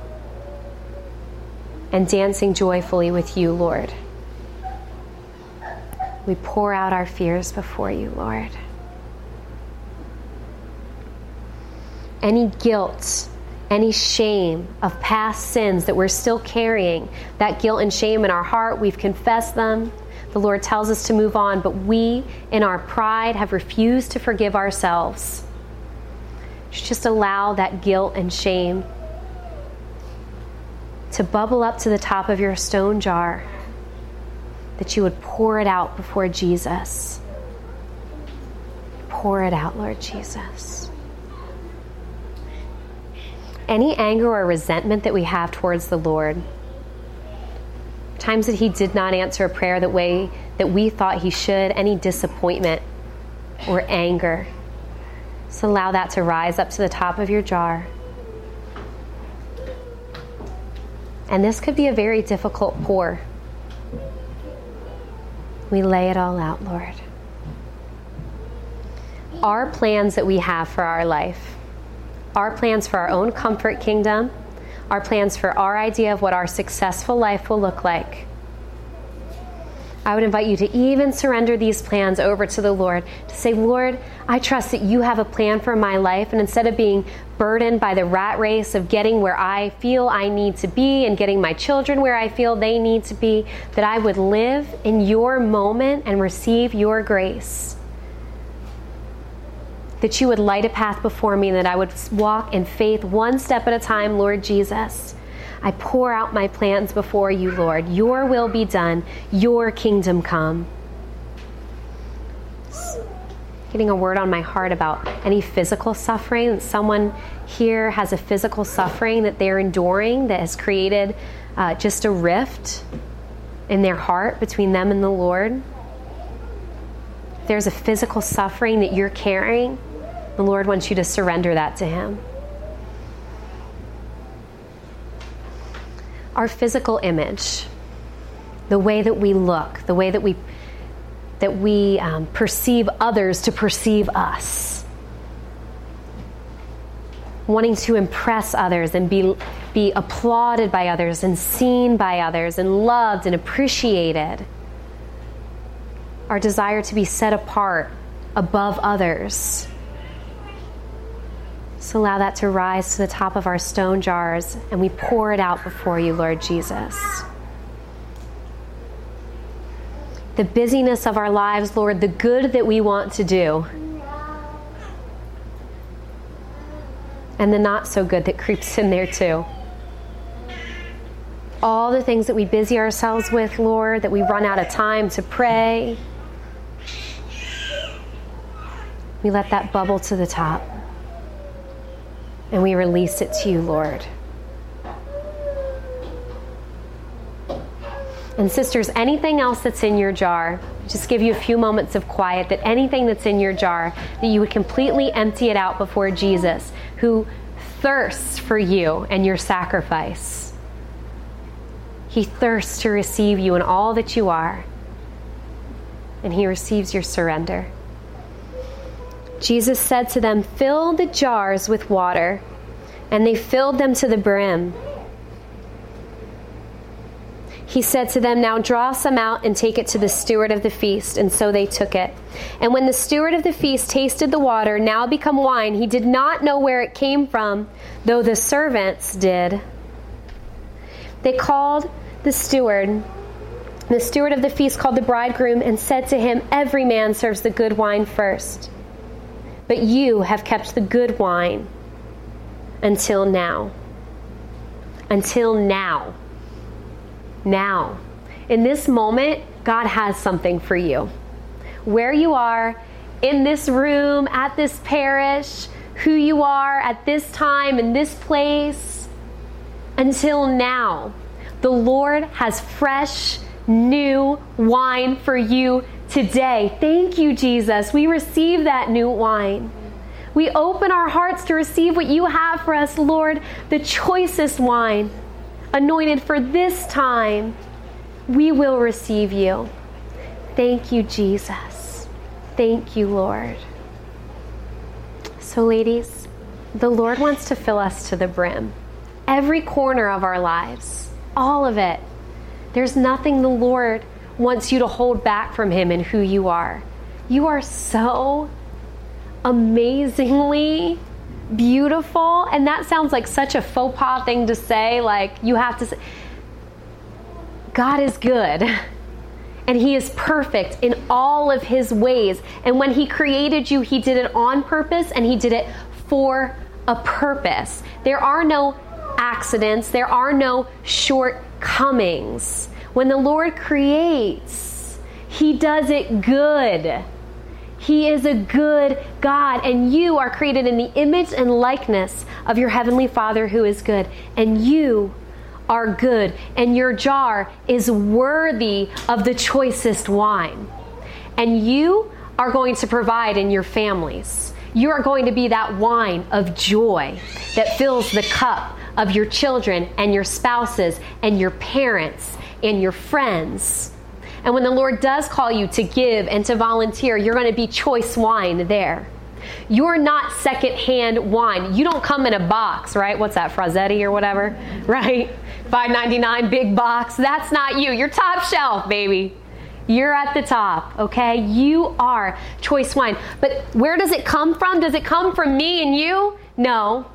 and dancing joyfully with you, Lord. We pour out our fears before you, Lord. Any guilt, any shame of past sins that we're still carrying, that guilt and shame in our heart, we've confessed them. The Lord tells us to move on, but we, in our pride, have refused to forgive ourselves. Just allow that guilt and shame to bubble up to the top of your stone jar, that you would pour it out before Jesus. Pour it out, Lord Jesus. Any anger or resentment that we have towards the Lord, times that he did not answer a prayer the way that we thought he should, any disappointment or anger. So allow that to rise up to the top of your jar. And this could be a very difficult pour. We lay it all out, Lord. Our plans that we have for our life, our plans for our own comfort kingdom, our plans for our idea of what our successful life will look like. I would invite you to even surrender these plans over to the Lord to say, Lord, I trust that you have a plan for my life. And instead of being burdened by the rat race of getting where I feel I need to be and getting my children where I feel they need to be, that I would live in your moment and receive your grace that you would light a path before me, that I would walk in faith one step at a time, Lord Jesus. I pour out my plans before you, Lord. Your will be done, your kingdom come. Getting a word on my heart about any physical suffering. That someone here has a physical suffering that they're enduring that has created uh, just a rift in their heart between them and the Lord. there's a physical suffering that you're carrying, the Lord wants you to surrender that to Him. Our physical image, the way that we look, the way that we that we um, perceive others to perceive us, wanting to impress others and be be applauded by others and seen by others and loved and appreciated. Our desire to be set apart above others so allow that to rise to the top of our stone jars and we pour it out before you, Lord Jesus. The busyness of our lives, Lord, the good that we want to do, and the not so good that creeps in there too. All the things that we busy ourselves with, Lord, that we run out of time to pray. We let that bubble to the top and we release it to you, Lord. And, sisters, anything else that's in your jar, just give you a few moments of quiet, that anything that's in your jar, that you would completely empty it out before Jesus, who thirsts for you and your sacrifice. He thirsts to receive you and all that you are, and He receives your surrender. Jesus said to them, Fill the jars with water. And they filled them to the brim. He said to them, Now draw some out and take it to the steward of the feast. And so they took it. And when the steward of the feast tasted the water, now become wine, he did not know where it came from, though the servants did. They called the steward, the steward of the feast called the bridegroom and said to him, Every man serves the good wine first, but you have kept the good wine until now. Until now. Now. In this moment, God has something for you. Where you are, in this room, at this parish, who you are at this time, in this place, until now, the Lord has fresh, new wine for you today. Thank you, Jesus. We receive that new wine. We open our hearts to receive what you have for us, Lord, the choicest wine, anointed for this time. We will receive you. Thank you, Jesus. Thank you, Lord. So, ladies, the Lord wants to fill us to the brim. Every corner of our lives, all of it. There's nothing the Lord wants you to hold back from Him and who you are. You are so amazingly beautiful. And that sounds like such a faux pas thing to say. Like, you have to say, God is good. And He is perfect in all of His ways. And when He created you, He did it on purpose and He did it for a purpose. There are no accidents, there are no shortcomings. When the Lord creates, He does it good. He is a good God, and you are created in the image and likeness of your Heavenly Father who is good. And you are good, and your jar is worthy of the choicest wine. And you are going to provide in your families. You are going to be that wine of joy that fills the cup of your children and your spouses and your parents and your friends. And when the Lord does call you to give and to volunteer, you're going to be choice wine there. You're not secondhand wine. You don't come in a box, right? What's that, Frazetti or whatever, right? 5.99 big box. That's not you. You're top shelf, baby. You're at the top, okay? You are choice wine. But where does it come from? Does it come from me and you? No.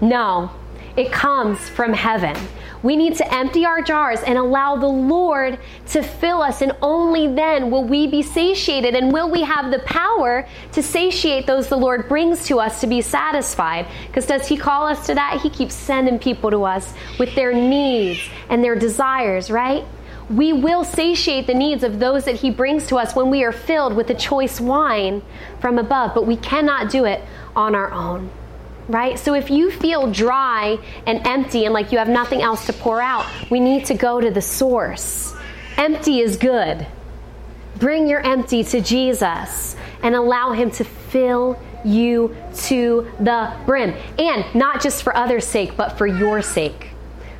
No. It comes from heaven. We need to empty our jars and allow the Lord to fill us, and only then will we be satiated and will we have the power to satiate those the Lord brings to us to be satisfied. Because does He call us to that? He keeps sending people to us with their needs and their desires, right? We will satiate the needs of those that He brings to us when we are filled with the choice wine from above, but we cannot do it on our own right? So if you feel dry and empty and like you have nothing else to pour out, we need to go to the source. Empty is good. Bring your empty to Jesus and allow Him to fill you to the brim. And not just for others' sake, but for your sake.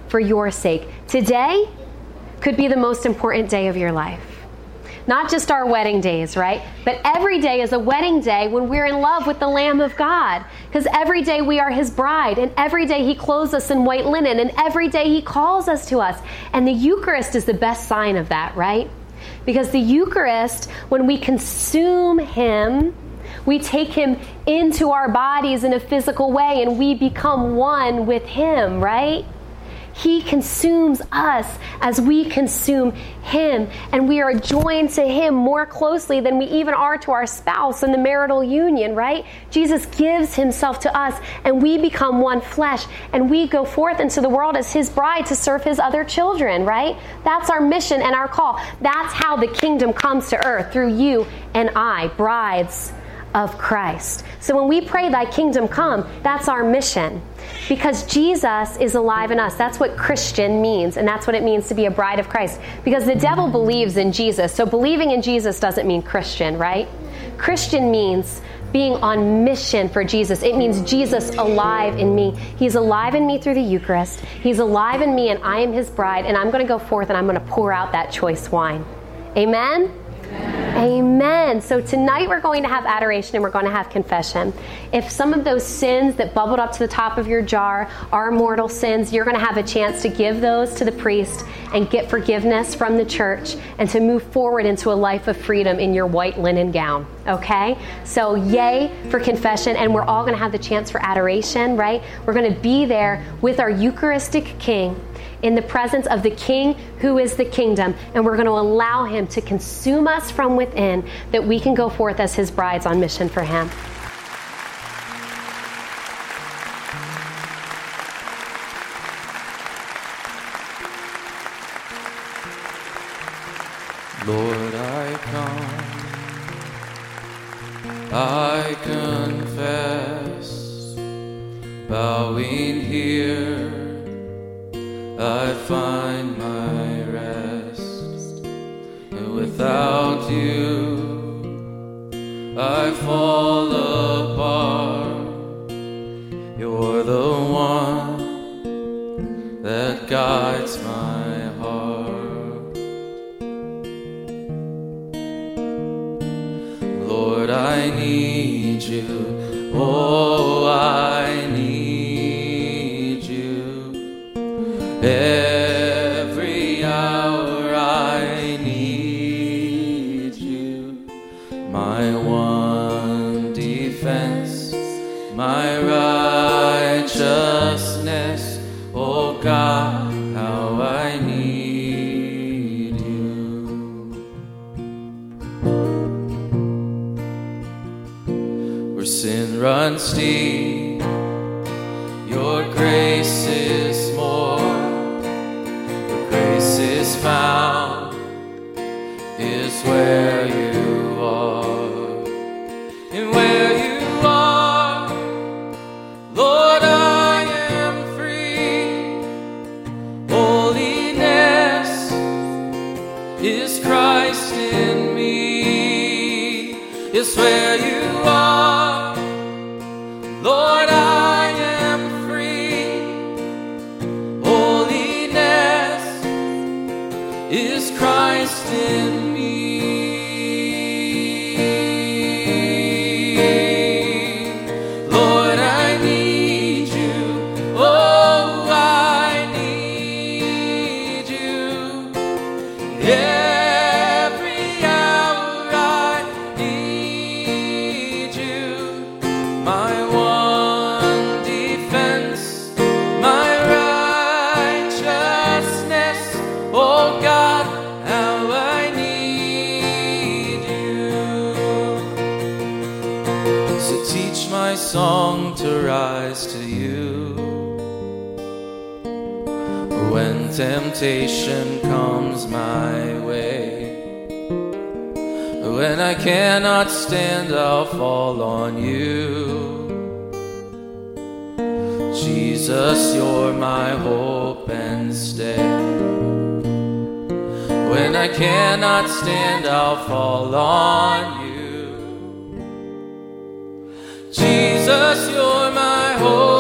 For your sake. Today could be the most important day of your life. Not just our wedding days, right? But every day is a wedding day when we're in love with the Lamb of God. Because every day we are His bride, and every day He clothes us in white linen, and every day He calls us to us. And the Eucharist is the best sign of that, right? Because the Eucharist, when we consume Him, we take him into our bodies in a physical way and we become one with him, right? He consumes us as we consume Him, and we are joined to Him more closely than we even are to our spouse in the marital union, right? Jesus gives Himself to us, and we become one flesh, and we go forth into the world as His bride to serve His other children, right? That's our mission and our call. That's how the kingdom comes to earth through you and I, brides of Christ. So when we pray, Thy kingdom come, that's our mission because Jesus is alive in us. That's what Christian means, and that's what it means to be a bride of Christ. Because the devil believes in Jesus. So believing in Jesus doesn't mean Christian, right? Christian means being on mission for Jesus. It means Jesus alive in me. He's alive in me through the Eucharist. He's alive in me, and I am his bride, and I'm going to go forth and I'm going to pour out that choice wine. Amen? Amen. So tonight we're going to have adoration and we're going to have confession. If some of those sins that bubbled up to the top of your jar are mortal sins, you're going to have a chance to give those to the priest and get forgiveness from the church and to move forward into a life of freedom in your white linen gown okay? So, yay for confession, and we're all gonna have the chance for adoration, right? We're gonna be there with our Eucharistic King in the presence of the King who is the kingdom, and we're gonna allow him to consume us from within that we can go forth as his brides on mission for him. It's where you are. temptation comes my way. When I cannot stand, I'll fall on you. Jesus, you're my hope and stay. When I cannot stand, I'll fall on you. Jesus, you're my hope.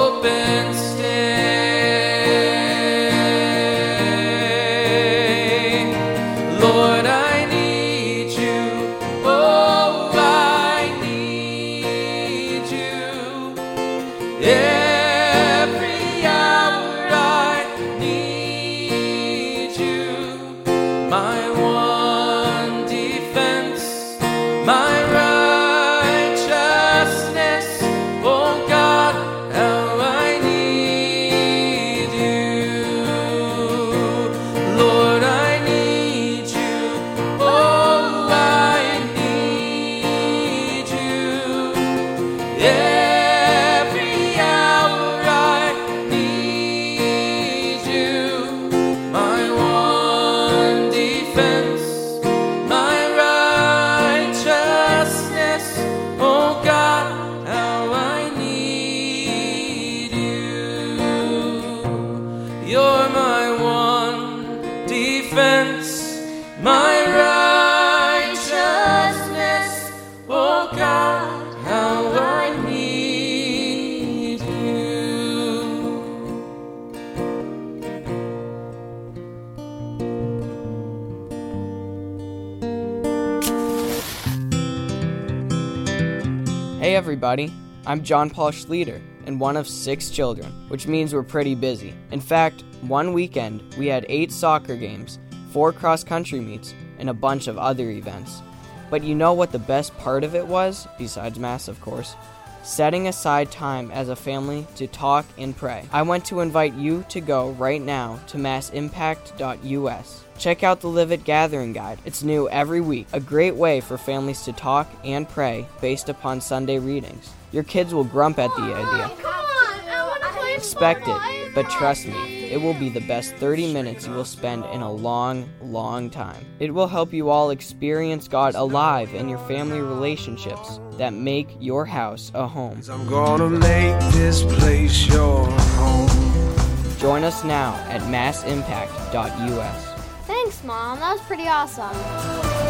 I'm John Paul Schleter and one of six children, which means we're pretty busy. In fact, one weekend we had eight soccer games, four cross country meets, and a bunch of other events. But you know what the best part of it was, besides Mass, of course? Setting aside time as a family to talk and pray. I want to invite you to go right now to massimpact.us. Check out the Live It Gathering Guide. It's new every week, a great way for families to talk and pray based upon Sunday readings. Your kids will grump at the idea. Oh, expect it, but trust me, it will be the best 30 minutes you will spend in a long, long time. It will help you all experience God alive in your family relationships that make your house a home. I'm gonna make this place your home. Join us now at massimpact.us. Thanks, Mom. That was pretty awesome.